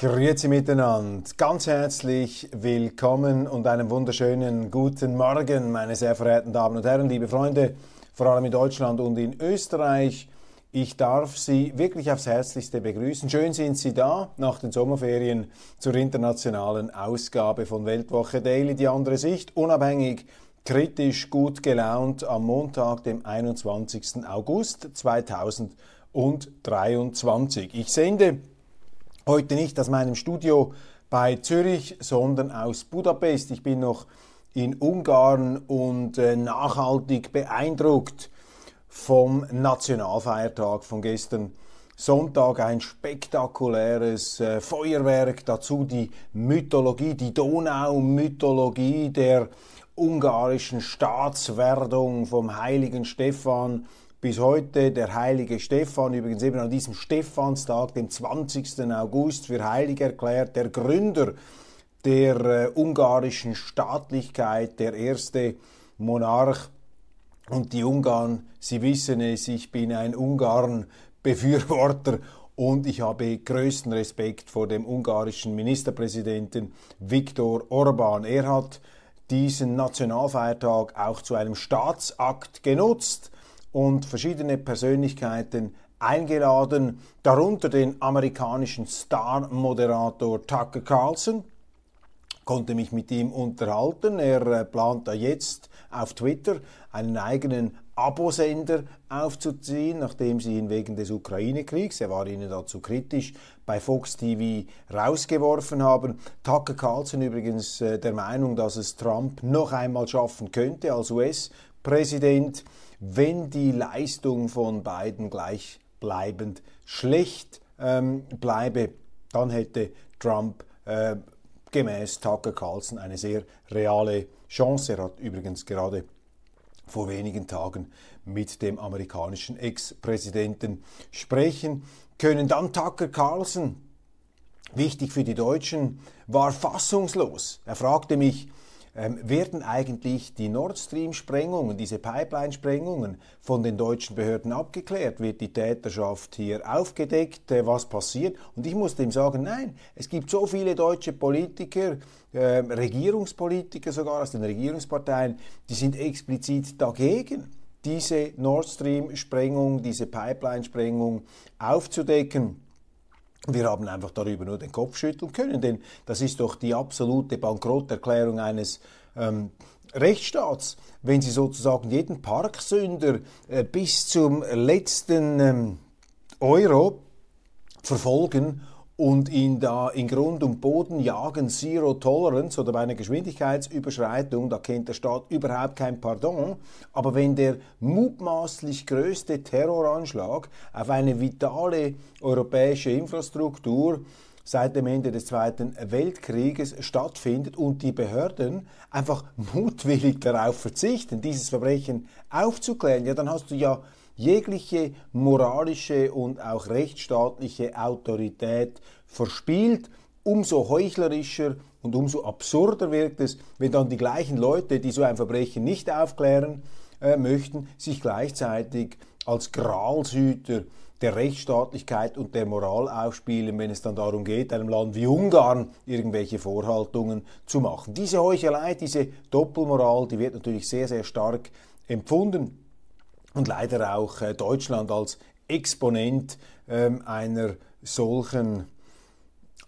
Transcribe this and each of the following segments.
Grüezi miteinander, ganz herzlich willkommen und einen wunderschönen guten Morgen, meine sehr verehrten Damen und Herren, liebe Freunde, vor allem in Deutschland und in Österreich. Ich darf Sie wirklich aufs Herzlichste begrüßen. Schön sind Sie da nach den Sommerferien zur internationalen Ausgabe von Weltwoche Daily, die andere Sicht, unabhängig, kritisch, gut gelaunt am Montag, dem 21. August 2023. Ich sende Heute nicht aus meinem Studio bei Zürich, sondern aus Budapest. Ich bin noch in Ungarn und äh, nachhaltig beeindruckt vom Nationalfeiertag von gestern Sonntag. Ein spektakuläres äh, Feuerwerk, dazu die Mythologie, die Donau-Mythologie der ungarischen Staatswerdung vom heiligen Stephan bis heute der heilige Stephan, übrigens eben an diesem Stephanstag, dem 20. August, für heilig erklärt, der Gründer der äh, ungarischen Staatlichkeit, der erste Monarch. Und die Ungarn, Sie wissen es, ich bin ein Ungarn-Befürworter und ich habe größten Respekt vor dem ungarischen Ministerpräsidenten Viktor Orban. Er hat diesen Nationalfeiertag auch zu einem Staatsakt genutzt und verschiedene Persönlichkeiten eingeladen, darunter den amerikanischen Star-Moderator Tucker Carlson. Konnte mich mit ihm unterhalten. Er äh, plant da jetzt auf Twitter einen eigenen Abosender aufzuziehen, nachdem sie ihn wegen des Ukraine-Kriegs, er war ihnen dazu kritisch, bei Fox TV rausgeworfen haben. Tucker Carlson übrigens äh, der Meinung, dass es Trump noch einmal schaffen könnte als US-Präsident wenn die Leistung von beiden gleichbleibend schlecht ähm, bleibe, dann hätte Trump äh, gemäß Tucker Carlson eine sehr reale Chance. Er hat übrigens gerade vor wenigen Tagen mit dem amerikanischen Ex-Präsidenten sprechen können. Dann Tucker Carlson, wichtig für die Deutschen, war fassungslos. Er fragte mich, ähm, werden eigentlich die Nord Stream-Sprengungen, diese Pipeline-Sprengungen von den deutschen Behörden abgeklärt? Wird die Täterschaft hier aufgedeckt? Äh, was passiert? Und ich musste ihm sagen, nein, es gibt so viele deutsche Politiker, äh, Regierungspolitiker sogar aus den Regierungsparteien, die sind explizit dagegen diese Nord Stream-Sprengung, diese Pipeline-Sprengung aufzudecken. Wir haben einfach darüber nur den Kopf schütteln können, denn das ist doch die absolute Bankrotterklärung eines ähm, Rechtsstaats, wenn Sie sozusagen jeden Parksünder äh, bis zum letzten ähm, Euro verfolgen und ihn da in Grund und Boden jagen, Zero Tolerance oder bei einer Geschwindigkeitsüberschreitung, da kennt der Staat überhaupt kein Pardon. Aber wenn der mutmaßlich größte Terroranschlag auf eine vitale europäische Infrastruktur seit dem Ende des Zweiten Weltkrieges stattfindet und die Behörden einfach mutwillig darauf verzichten, dieses Verbrechen aufzuklären, ja, dann hast du ja jegliche moralische und auch rechtsstaatliche Autorität verspielt. Umso heuchlerischer und umso absurder wirkt es, wenn dann die gleichen Leute, die so ein Verbrechen nicht aufklären äh, möchten, sich gleichzeitig als Gralshüter der Rechtsstaatlichkeit und der Moral aufspielen, wenn es dann darum geht, einem Land wie Ungarn irgendwelche Vorhaltungen zu machen. Diese Heuchelei, diese Doppelmoral, die wird natürlich sehr, sehr stark empfunden und leider auch äh, Deutschland als Exponent ähm, einer solchen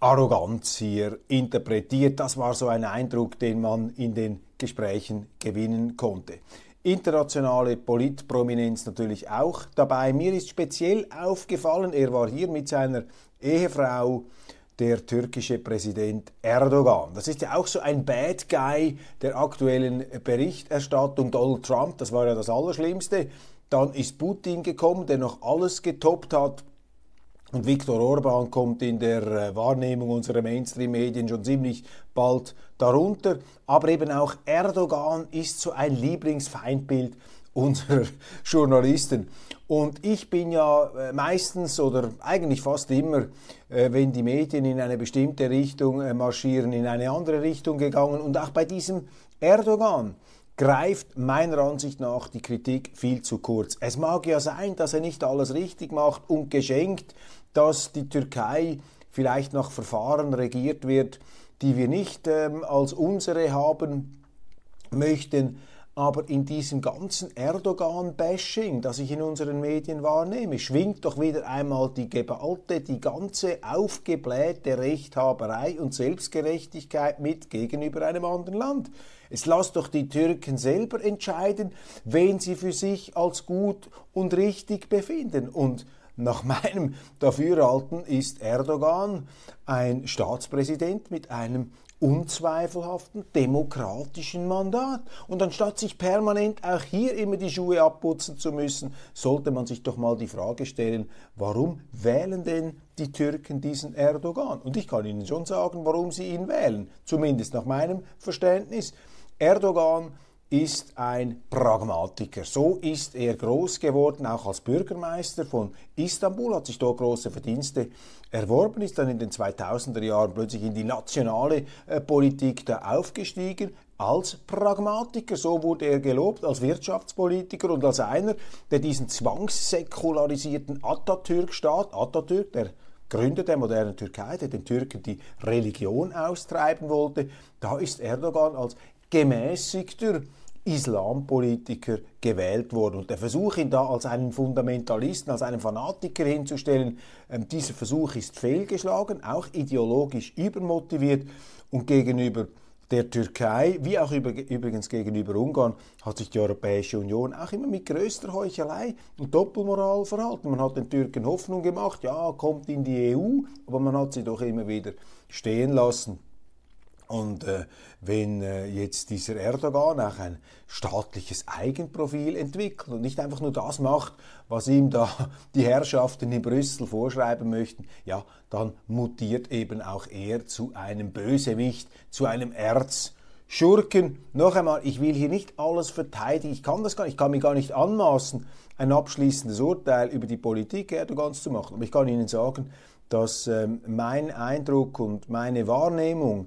Arroganz hier interpretiert. Das war so ein Eindruck, den man in den Gesprächen gewinnen konnte. Internationale Politprominenz natürlich auch dabei. Mir ist speziell aufgefallen, er war hier mit seiner Ehefrau, der türkische Präsident Erdogan. Das ist ja auch so ein Bad Guy der aktuellen Berichterstattung. Donald Trump, das war ja das Allerschlimmste. Dann ist Putin gekommen, der noch alles getoppt hat. Und Viktor Orban kommt in der äh, Wahrnehmung unserer Mainstream-Medien schon ziemlich bald darunter. Aber eben auch Erdogan ist so ein Lieblingsfeindbild unserer Journalisten. Und ich bin ja äh, meistens oder eigentlich fast immer, äh, wenn die Medien in eine bestimmte Richtung marschieren, in eine andere Richtung gegangen. Und auch bei diesem Erdogan greift meiner Ansicht nach die Kritik viel zu kurz. Es mag ja sein, dass er nicht alles richtig macht und geschenkt, dass die Türkei vielleicht nach Verfahren regiert wird, die wir nicht ähm, als unsere haben möchten. Aber in diesem ganzen Erdogan-Bashing, das ich in unseren Medien wahrnehme, schwingt doch wieder einmal die geballte, die ganze aufgeblähte Rechthaberei und Selbstgerechtigkeit mit gegenüber einem anderen Land. Es lasst doch die Türken selber entscheiden, wen sie für sich als gut und richtig befinden. Und nach meinem Dafürhalten ist Erdogan ein Staatspräsident mit einem unzweifelhaften demokratischen Mandat. Und anstatt sich permanent auch hier immer die Schuhe abputzen zu müssen, sollte man sich doch mal die Frage stellen, warum wählen denn die Türken diesen Erdogan? Und ich kann Ihnen schon sagen, warum sie ihn wählen, zumindest nach meinem Verständnis. Erdogan ist ein Pragmatiker. So ist er groß geworden, auch als Bürgermeister von Istanbul, hat sich dort große Verdienste erworben, ist dann in den 2000er Jahren plötzlich in die nationale äh, Politik da aufgestiegen, als Pragmatiker. So wurde er gelobt, als Wirtschaftspolitiker und als einer, der diesen zwangssäkularisierten Atatürk-Staat, Atatürk, der Gründer der modernen Türkei, der den Türken die Religion austreiben wollte, da ist Erdogan als gemäßigter Islampolitiker gewählt worden. Und der Versuch, ihn da als einen Fundamentalisten, als einen Fanatiker hinzustellen, ähm, dieser Versuch ist fehlgeschlagen, auch ideologisch übermotiviert und gegenüber der Türkei, wie auch übrigens gegenüber Ungarn, hat sich die Europäische Union auch immer mit größter Heuchelei und Doppelmoral verhalten. Man hat den Türken Hoffnung gemacht, ja, kommt in die EU, aber man hat sie doch immer wieder stehen lassen. Und äh, wenn äh, jetzt dieser Erdogan auch ein staatliches Eigenprofil entwickelt und nicht einfach nur das macht, was ihm da die Herrschaften in Brüssel vorschreiben möchten, ja, dann mutiert eben auch er zu einem Bösewicht, zu einem Erzschurken. Noch einmal, ich will hier nicht alles verteidigen, ich kann das gar nicht, ich kann mir gar nicht anmaßen, ein abschließendes Urteil über die Politik Erdogans zu machen. Aber ich kann Ihnen sagen, dass ähm, mein Eindruck und meine Wahrnehmung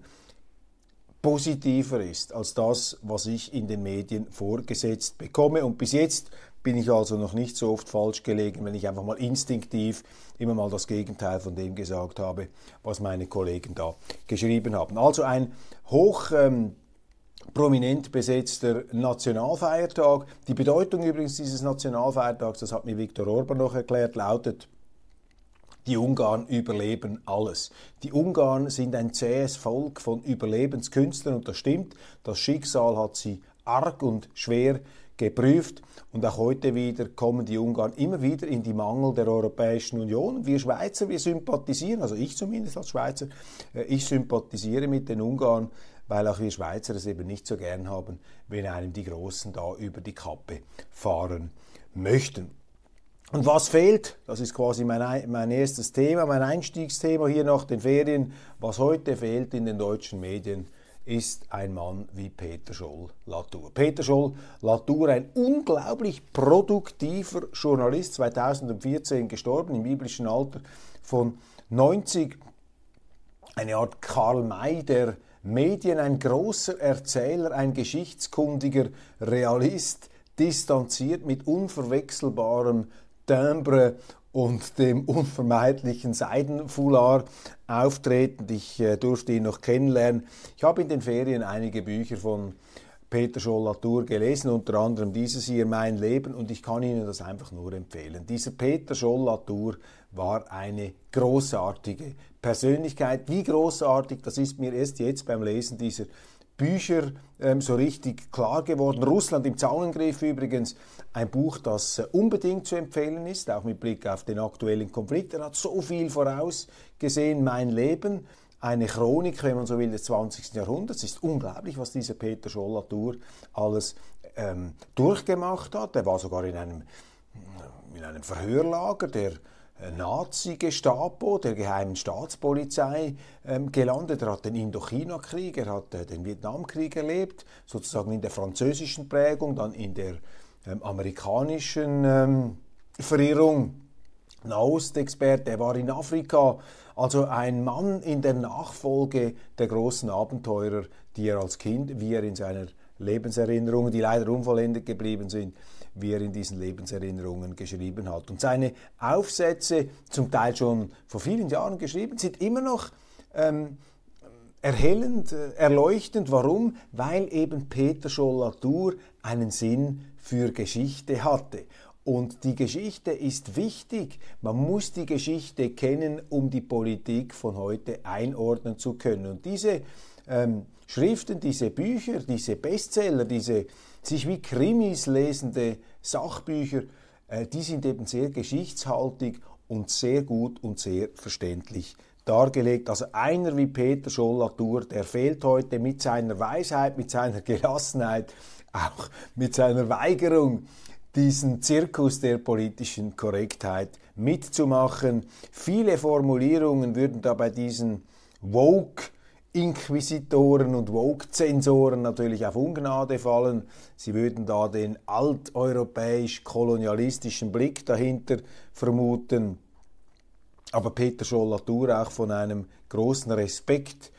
positiver ist als das, was ich in den Medien vorgesetzt bekomme. Und bis jetzt bin ich also noch nicht so oft falsch gelegen, wenn ich einfach mal instinktiv immer mal das Gegenteil von dem gesagt habe, was meine Kollegen da geschrieben haben. Also ein hoch ähm, prominent besetzter Nationalfeiertag. Die Bedeutung übrigens dieses Nationalfeiertags, das hat mir Viktor Orban noch erklärt, lautet die Ungarn überleben alles. Die Ungarn sind ein zähes Volk von Überlebenskünstlern und das stimmt. Das Schicksal hat sie arg und schwer geprüft und auch heute wieder kommen die Ungarn immer wieder in die Mangel der Europäischen Union. Wir Schweizer, wir sympathisieren, also ich zumindest als Schweizer, äh, ich sympathisiere mit den Ungarn, weil auch wir Schweizer es eben nicht so gern haben, wenn einem die Großen da über die Kappe fahren möchten. Und was fehlt, das ist quasi mein, mein erstes Thema, mein Einstiegsthema hier nach den Ferien, was heute fehlt in den deutschen Medien, ist ein Mann wie Peter Scholl-Latour. Peter Scholl-Latour, ein unglaublich produktiver Journalist, 2014 gestorben, im biblischen Alter von 90. Eine Art Karl May der Medien, ein großer Erzähler, ein geschichtskundiger Realist, distanziert mit unverwechselbarem Timbre und dem unvermeidlichen Seidenfoulard auftretend. Ich äh, durfte ihn noch kennenlernen. Ich habe in den Ferien einige Bücher von Peter Scholl-Latour gelesen, unter anderem dieses hier, Mein Leben, und ich kann Ihnen das einfach nur empfehlen. Dieser Peter Scholl-Latour war eine großartige Persönlichkeit. Wie großartig, das ist mir erst jetzt beim Lesen dieser Bücher ähm, so richtig klar geworden. Russland im Zaunengriff übrigens ein Buch, das äh, unbedingt zu empfehlen ist, auch mit Blick auf den aktuellen Konflikt. Er hat so viel vorausgesehen, mein Leben. Eine Chronik, wenn man so will, des 20. Jahrhunderts. Es ist unglaublich, was dieser Peter Schollatur alles ähm, durchgemacht hat. Er war sogar in einem, in einem Verhörlager der Nazi-Gestapo, der geheimen Staatspolizei, ähm, gelandet. Er hat den Indochina-Krieg, er hat äh, den Vietnamkrieg erlebt, sozusagen in der französischen Prägung, dann in der ähm, amerikanischen ähm, Verirrung. Nahostexperte, er war in Afrika, also ein Mann in der Nachfolge der großen Abenteurer, die er als Kind, wie er in seiner Lebenserinnerungen, die leider unvollendet geblieben sind, wie er in diesen Lebenserinnerungen geschrieben hat. Und seine Aufsätze, zum Teil schon vor vielen Jahren geschrieben, sind immer noch ähm, erhellend, äh, erleuchtend. Warum? Weil eben Peter Scholl-Latour einen Sinn für Geschichte hatte. Und die Geschichte ist wichtig. Man muss die Geschichte kennen, um die Politik von heute einordnen zu können. Und diese ähm, Schriften, diese Bücher, diese Bestseller, diese sich wie Krimis lesende Sachbücher, äh, die sind eben sehr geschichtshaltig und sehr gut und sehr verständlich dargelegt. Also einer wie Peter Scholl-Latour, der fehlt heute mit seiner Weisheit, mit seiner Gelassenheit, auch mit seiner Weigerung, diesen Zirkus der politischen Korrektheit mitzumachen. Viele Formulierungen würden da bei diesen Woke Inquisitoren und Vogue-Zensoren natürlich auf Ungnade fallen. Sie würden da den alteuropäisch-kolonialistischen Blick dahinter vermuten. Aber Peter Scholl-Latour auch von einem großen Respekt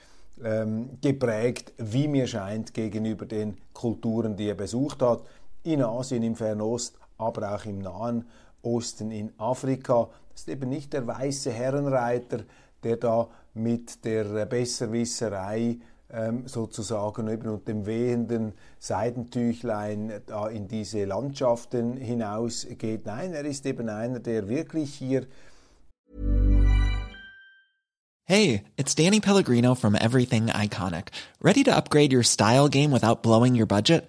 ähm, geprägt, wie mir scheint, gegenüber den Kulturen, die er besucht hat. In Asien, im Fernost, aber auch im Nahen Osten, in Afrika. Das ist eben nicht der weiße Herrenreiter, der da mit der Besserwisserei ähm, sozusagen eben und dem wehenden Seidentüchlein da in diese Landschaften hinausgeht. Nein, er ist eben einer, der wirklich hier Hey, it's Danny Pellegrino from Everything Iconic. Ready to upgrade your style game without blowing your budget?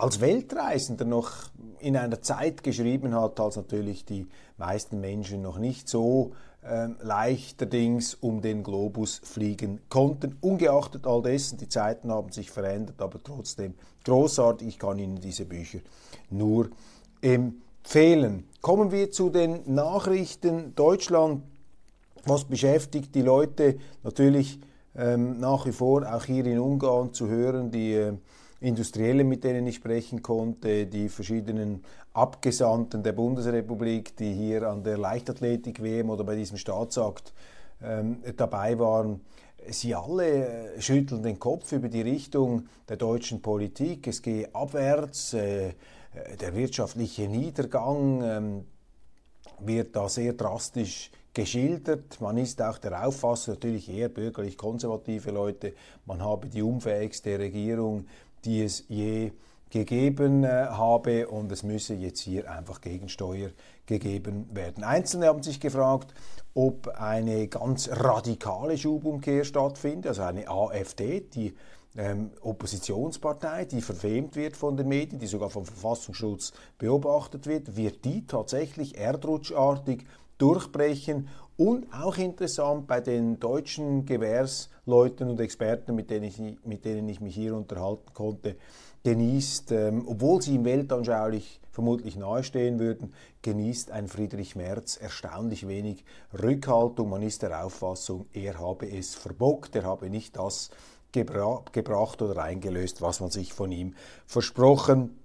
Als Weltreisender noch in einer Zeit geschrieben hat, als natürlich die meisten Menschen noch nicht so ähm, leichterdings um den Globus fliegen konnten. Ungeachtet all dessen, die Zeiten haben sich verändert, aber trotzdem großartig. Ich kann Ihnen diese Bücher nur empfehlen. Kommen wir zu den Nachrichten. Deutschland, was beschäftigt die Leute natürlich ähm, nach wie vor auch hier in Ungarn zu hören, die äh, Industriellen, mit denen ich sprechen konnte, die verschiedenen Abgesandten der Bundesrepublik, die hier an der Leichtathletik-WM oder bei diesem Staatsakt ähm, dabei waren, Sie alle äh, schütteln den Kopf über die Richtung der deutschen Politik. Es gehe abwärts. Äh, äh der wirtschaftliche Niedergang ähm, wird da sehr drastisch geschildert. Man ist auch der Auffassung, natürlich eher bürgerlich-konservative Leute, man habe die unfähigste Regierung die es je gegeben äh, habe und es müsse jetzt hier einfach Gegensteuer gegeben werden. Einzelne haben sich gefragt, ob eine ganz radikale Schubumkehr stattfindet, also eine AfD, die ähm, Oppositionspartei, die verfemt wird von den Medien, die sogar vom Verfassungsschutz beobachtet wird, wird die tatsächlich erdrutschartig durchbrechen und auch interessant bei den deutschen Gewährsleuten und Experten, mit denen ich, mit denen ich mich hier unterhalten konnte, genießt, ähm, obwohl sie ihm weltanschaulich vermutlich nahestehen würden, genießt ein Friedrich Merz erstaunlich wenig Rückhaltung. Man ist der Auffassung, er habe es verbockt, er habe nicht das gebra gebracht oder eingelöst, was man sich von ihm versprochen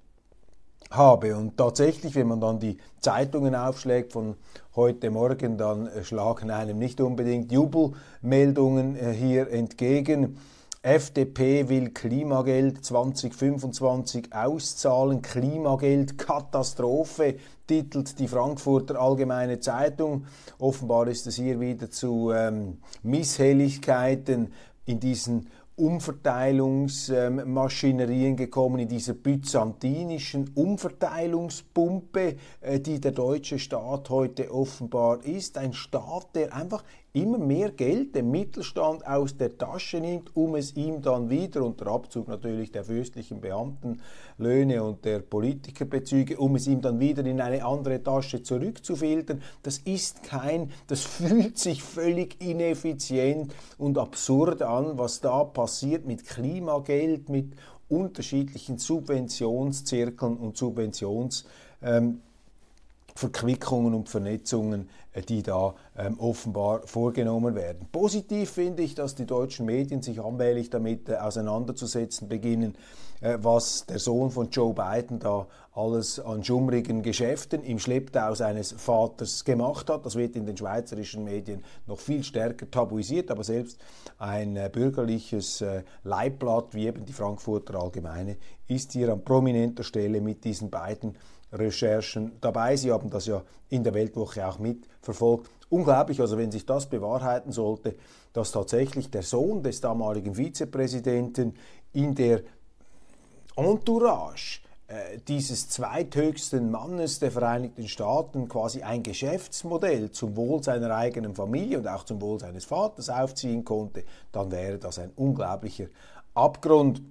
habe. Und tatsächlich, wenn man dann die Zeitungen aufschlägt von heute Morgen, dann schlagen einem nicht unbedingt Jubelmeldungen äh, hier entgegen. FDP will Klimageld 2025 auszahlen. Klimageld Katastrophe, titelt die Frankfurter Allgemeine Zeitung. Offenbar ist es hier wieder zu ähm, Misshelligkeiten in diesen Umverteilungsmaschinerien gekommen, in dieser byzantinischen Umverteilungspumpe, äh, die der deutsche Staat heute offenbar ist. Ein Staat, der einfach immer mehr Geld dem Mittelstand aus der Tasche nimmt, um es ihm dann wieder, unter Abzug natürlich der fürstlichen Beamtenlöhne und der Politikerbezüge, um es ihm dann wieder in eine andere Tasche zurückzufiltern. Das ist kein, das fühlt sich völlig ineffizient und absurd an, was da passiert mit Klimageld, mit unterschiedlichen Subventionszirkeln und Subventions ähm, und Vernetzungen, äh, die da ähm, offenbar vorgenommen werden. Positiv finde ich, dass die deutschen Medien sich allmählich damit äh, auseinanderzusetzen beginnen, äh, was der Sohn von Joe Biden da alles an schummrigen Geschäften im Schlepptau seines Vaters gemacht hat. Das wird in den schweizerischen Medien noch viel stärker tabuisiert, aber selbst ein äh, bürgerliches äh, Leibblatt wie eben die Frankfurter Allgemeine ist hier an prominenter Stelle mit diesen beiden Recherchen dabei. Sie haben das ja in der Weltwoche auch mitverfolgt. Unglaublich, also wenn sich das bewahrheiten sollte, dass tatsächlich der Sohn des damaligen Vizepräsidenten in der Entourage äh, dieses zweithöchsten Mannes der Vereinigten Staaten quasi ein Geschäftsmodell zum Wohl seiner eigenen Familie und auch zum Wohl seines Vaters aufziehen konnte, dann wäre das ein unglaublicher Abgrund.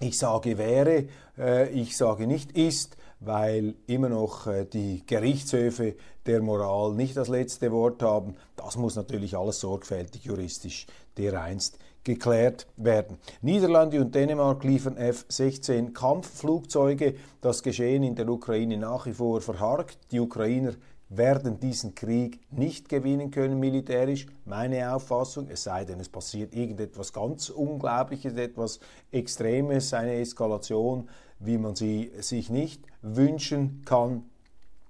Ich sage wäre, äh, ich sage nicht ist, weil immer noch äh, die Gerichtshöfe der Moral nicht das letzte Wort haben. Das muss natürlich alles sorgfältig juristisch dereinst geklärt werden. Niederlande und Dänemark liefern F-16 Kampfflugzeuge. Das Geschehen in der Ukraine nach wie vor verharrt. Die Ukrainer werden diesen Krieg nicht gewinnen können militärisch, meine Auffassung, es sei denn, es passiert irgendetwas ganz Unglaubliches, etwas Extremes, eine Eskalation wie man sie sich nicht wünschen kann.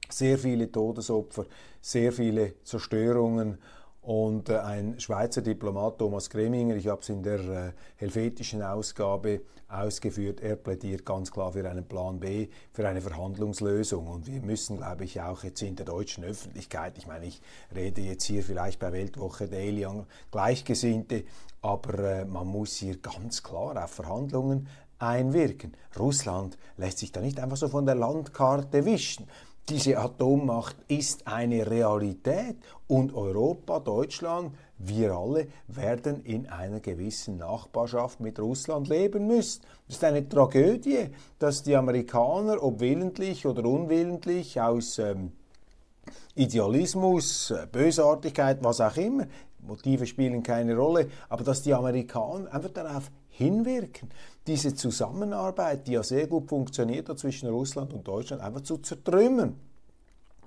Sehr viele Todesopfer, sehr viele Zerstörungen. Und äh, ein Schweizer Diplomat, Thomas Greminger, ich habe es in der äh, helvetischen Ausgabe ausgeführt, er plädiert ganz klar für einen Plan B, für eine Verhandlungslösung. Und wir müssen, glaube ich, auch jetzt in der deutschen Öffentlichkeit, ich meine, ich rede jetzt hier vielleicht bei Weltwoche Daily an Gleichgesinnte, aber äh, man muss hier ganz klar auf Verhandlungen einwirken. Russland lässt sich da nicht einfach so von der Landkarte wischen. Diese Atommacht ist eine Realität und Europa, Deutschland, wir alle werden in einer gewissen Nachbarschaft mit Russland leben müssen. Es ist eine Tragödie, dass die Amerikaner, ob willentlich oder unwillentlich, aus ähm, Idealismus, äh, Bösartigkeit, was auch immer, Motive spielen keine Rolle, aber dass die Amerikaner einfach darauf hinwirken, diese Zusammenarbeit, die ja sehr gut funktioniert hat zwischen Russland und Deutschland, einfach zu zertrümmern.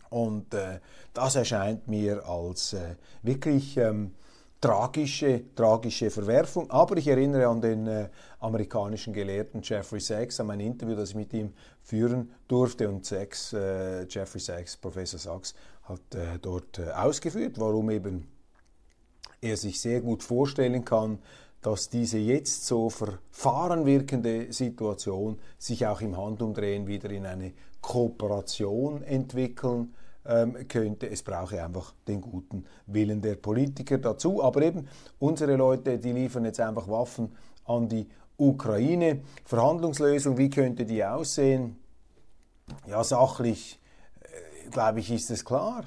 Und äh, das erscheint mir als äh, wirklich ähm, tragische, tragische Verwerfung. Aber ich erinnere an den äh, amerikanischen Gelehrten Jeffrey Sachs, an mein Interview, das ich mit ihm führen durfte. Und Sachs, äh, Jeffrey Sachs, Professor Sachs, hat äh, dort äh, ausgeführt, warum eben er sich sehr gut vorstellen kann, dass diese jetzt so verfahren wirkende Situation sich auch im Handumdrehen wieder in eine Kooperation entwickeln ähm, könnte. Es brauche einfach den guten Willen der Politiker dazu. Aber eben unsere Leute, die liefern jetzt einfach Waffen an die Ukraine. Verhandlungslösung, wie könnte die aussehen? Ja, sachlich, äh, glaube ich, ist es klar.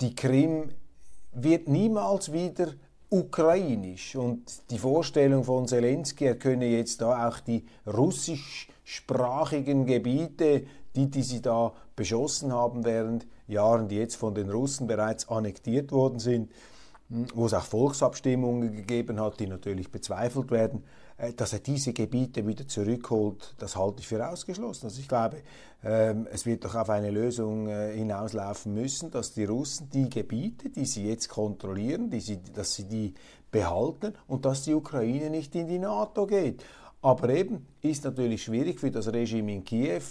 Die Krim wird niemals wieder ukrainisch. Und die Vorstellung von Zelensky, er könne jetzt da auch die russischsprachigen Gebiete, die, die sie da beschossen haben während Jahren, die jetzt von den Russen bereits annektiert worden sind, wo es auch Volksabstimmungen gegeben hat, die natürlich bezweifelt werden, äh, dass er diese Gebiete wieder zurückholt, das halte ich für ausgeschlossen. Also ich glaube, ähm, es wird doch auf eine Lösung äh, hinauslaufen müssen, dass die Russen die Gebiete, die sie jetzt kontrollieren, sie, dass sie die behalten und dass die Ukraine nicht in die NATO geht. Aber eben ist natürlich schwierig für das Regime in Kiew,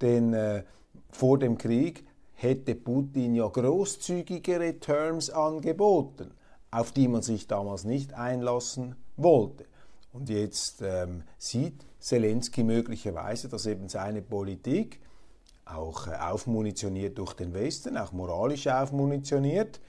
denn äh, vor dem Krieg hätte Putin ja großzügigere Terms angeboten, auf die man sich damals nicht einlassen wollte. Und jetzt ähm, sieht Zelensky möglicherweise, dass eben seine Politik, auch äh, aufmunitioniert durch den Westen, auch moralisch aufmunitioniert,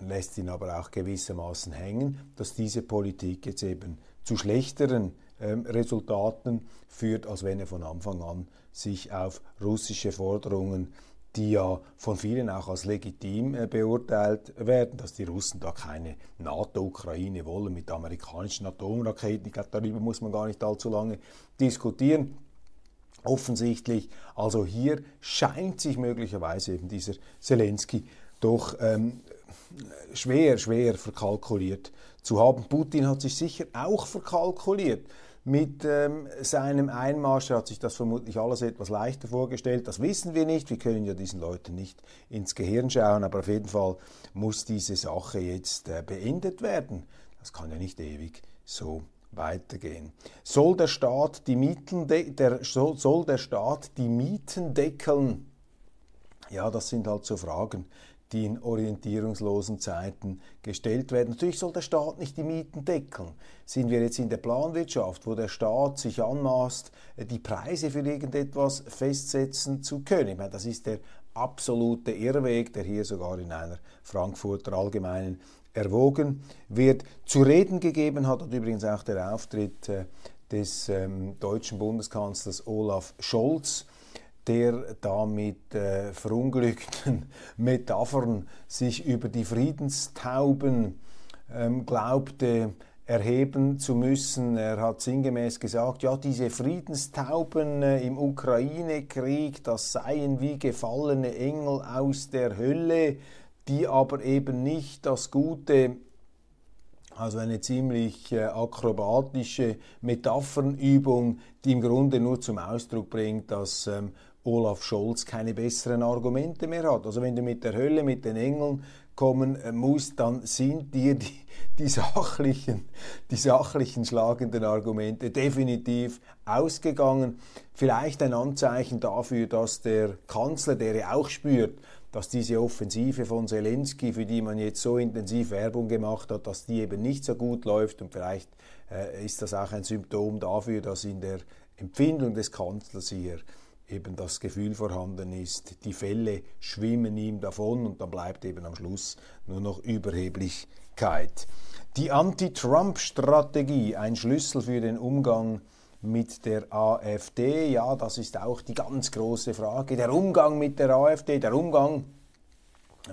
äh, lässt ihn aber auch gewissermaßen hängen, dass diese Politik jetzt eben zu schlechteren ähm, Resultaten führt, als wenn er von Anfang an sich auf russische Forderungen die ja von vielen auch als legitim äh, beurteilt werden, dass die Russen da keine NATO-Ukraine wollen mit amerikanischen Atomraketen. Ich glaube, darüber muss man gar nicht allzu lange diskutieren. Offensichtlich, also hier scheint sich möglicherweise eben dieser Zelensky doch ähm, schwer, schwer verkalkuliert zu haben. Putin hat sich sicher auch verkalkuliert mit ähm, seinem Einmarsch. Er hat sich das vermutlich alles etwas leichter vorgestellt. Das wissen wir nicht. Wir können ja diesen Leuten nicht ins Gehirn schauen. Aber auf jeden Fall muss diese Sache jetzt äh, beendet werden. Das kann ja nicht ewig so weitergehen. Soll der Staat die Mieten, der, soll der Staat die Mieten deckeln? Ja, das sind halt so Fragen, die in orientierungslosen Zeiten gestellt werden. Natürlich soll der Staat nicht die Mieten deckeln. Sind wir jetzt in der Planwirtschaft, wo der Staat sich anmaßt, die Preise für irgendetwas festsetzen zu können? Ich meine, das ist der absolute Irrweg, der hier sogar in einer Frankfurter Allgemeinen erwogen wird. Zu reden gegeben hat, hat übrigens auch der Auftritt äh, des ähm, deutschen Bundeskanzlers Olaf Scholz der da mit äh, verunglückten Metaphern sich über die Friedenstauben ähm, glaubte erheben zu müssen. Er hat sinngemäß gesagt, ja, diese Friedenstauben äh, im Ukraine-Krieg, das seien wie gefallene Engel aus der Hölle, die aber eben nicht das Gute also eine ziemlich äh, akrobatische Metaphernübung, die im Grunde nur zum Ausdruck bringt, dass ähm, Olaf Scholz keine besseren Argumente mehr hat. Also wenn du mit der Hölle, mit den Engeln kommen äh, musst, dann sind dir die, die, sachlichen, die sachlichen schlagenden Argumente definitiv ausgegangen. Vielleicht ein Anzeichen dafür, dass der Kanzler, der ja auch spürt, dass diese Offensive von Zelensky, für die man jetzt so intensiv Werbung gemacht hat, dass die eben nicht so gut läuft und vielleicht äh, ist das auch ein Symptom dafür, dass in der Empfindung des Kanzlers hier eben das Gefühl vorhanden ist, die Fälle schwimmen ihm davon und dann bleibt eben am Schluss nur noch Überheblichkeit. Die Anti-Trump-Strategie, ein Schlüssel für den Umgang mit der AfD, ja, das ist auch die ganz große Frage. Der Umgang mit der AfD, der Umgang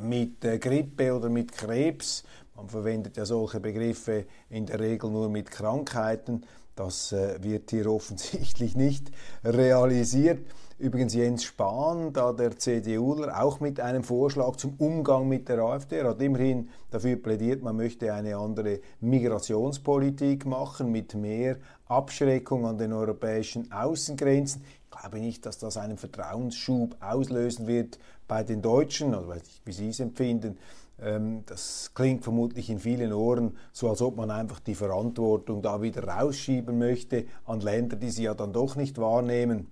mit äh, Grippe oder mit Krebs, man verwendet ja solche Begriffe in der Regel nur mit Krankheiten, das äh, wird hier offensichtlich nicht realisiert. Übrigens Jens Spahn, da der CDUler, auch mit einem Vorschlag zum Umgang mit der AfD. Er hat immerhin dafür plädiert, man möchte eine andere Migrationspolitik machen mit mehr Abschreckung an den europäischen Außengrenzen. Ich glaube nicht, dass das einen Vertrauensschub auslösen wird bei den Deutschen, also weiß nicht, wie Sie es empfinden. Ähm, das klingt vermutlich in vielen Ohren so, als ob man einfach die Verantwortung da wieder rausschieben möchte an Länder, die sie ja dann doch nicht wahrnehmen.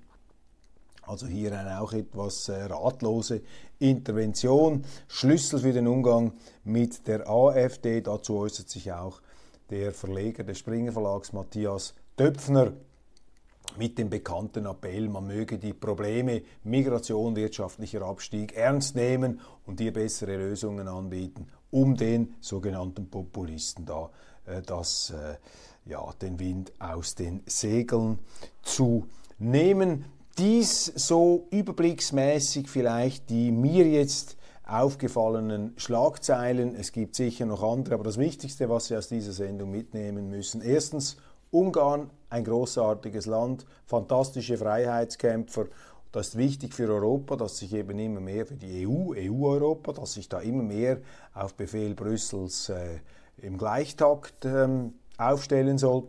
Also hier eine auch etwas äh, ratlose Intervention. Schlüssel für den Umgang mit der AfD. Dazu äußert sich auch der Verleger des Springer Verlags Matthias Döpfner mit dem bekannten Appell, man möge die Probleme Migration, wirtschaftlicher Abstieg ernst nehmen und hier bessere Lösungen anbieten, um den sogenannten Populisten da äh, das, äh, ja, den Wind aus den Segeln zu nehmen dies so überblicksmäßig vielleicht die mir jetzt aufgefallenen Schlagzeilen. Es gibt sicher noch andere, aber das Wichtigste, was Sie aus dieser Sendung mitnehmen müssen. Erstens, Ungarn, ein großartiges Land, fantastische Freiheitskämpfer. Das ist wichtig für Europa, dass sich eben immer mehr für die EU, EU-Europa, dass sich da immer mehr auf Befehl Brüssels äh, im Gleichtakt ähm, aufstellen soll.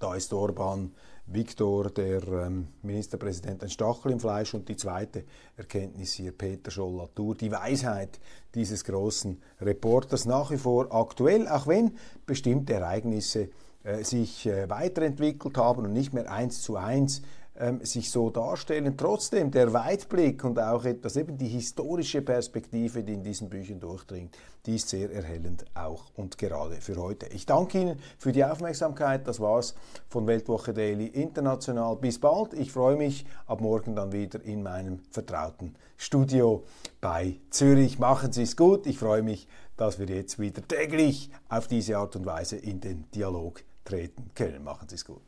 Da ist Orban Viktor, der ähm, Ministerpräsident, ein Stachel im Fleisch. Und die zweite Erkenntnis hier, Peter Scholl-Latour, die Weisheit dieses großen Reporters nach wie vor aktuell, auch wenn bestimmte Ereignisse äh, sich äh, weiterentwickelt haben und nicht mehr eins zu eins ähm, sich so darstellen. Trotzdem der Weitblick und auch etwas eben die historische Perspektive, die in diesen Büchern durchdringt, die ist sehr erhellend auch und gerade für heute. Ich danke Ihnen für die Aufmerksamkeit. Das war's von Weltwoche Daily International. Bis bald. Ich freue mich ab morgen dann wieder in meinem vertrauten Studio bei Zürich. Machen Sie es gut. Ich freue mich, dass wir jetzt wieder täglich auf diese Art und Weise in den Dialog treten können. Machen Sie es gut.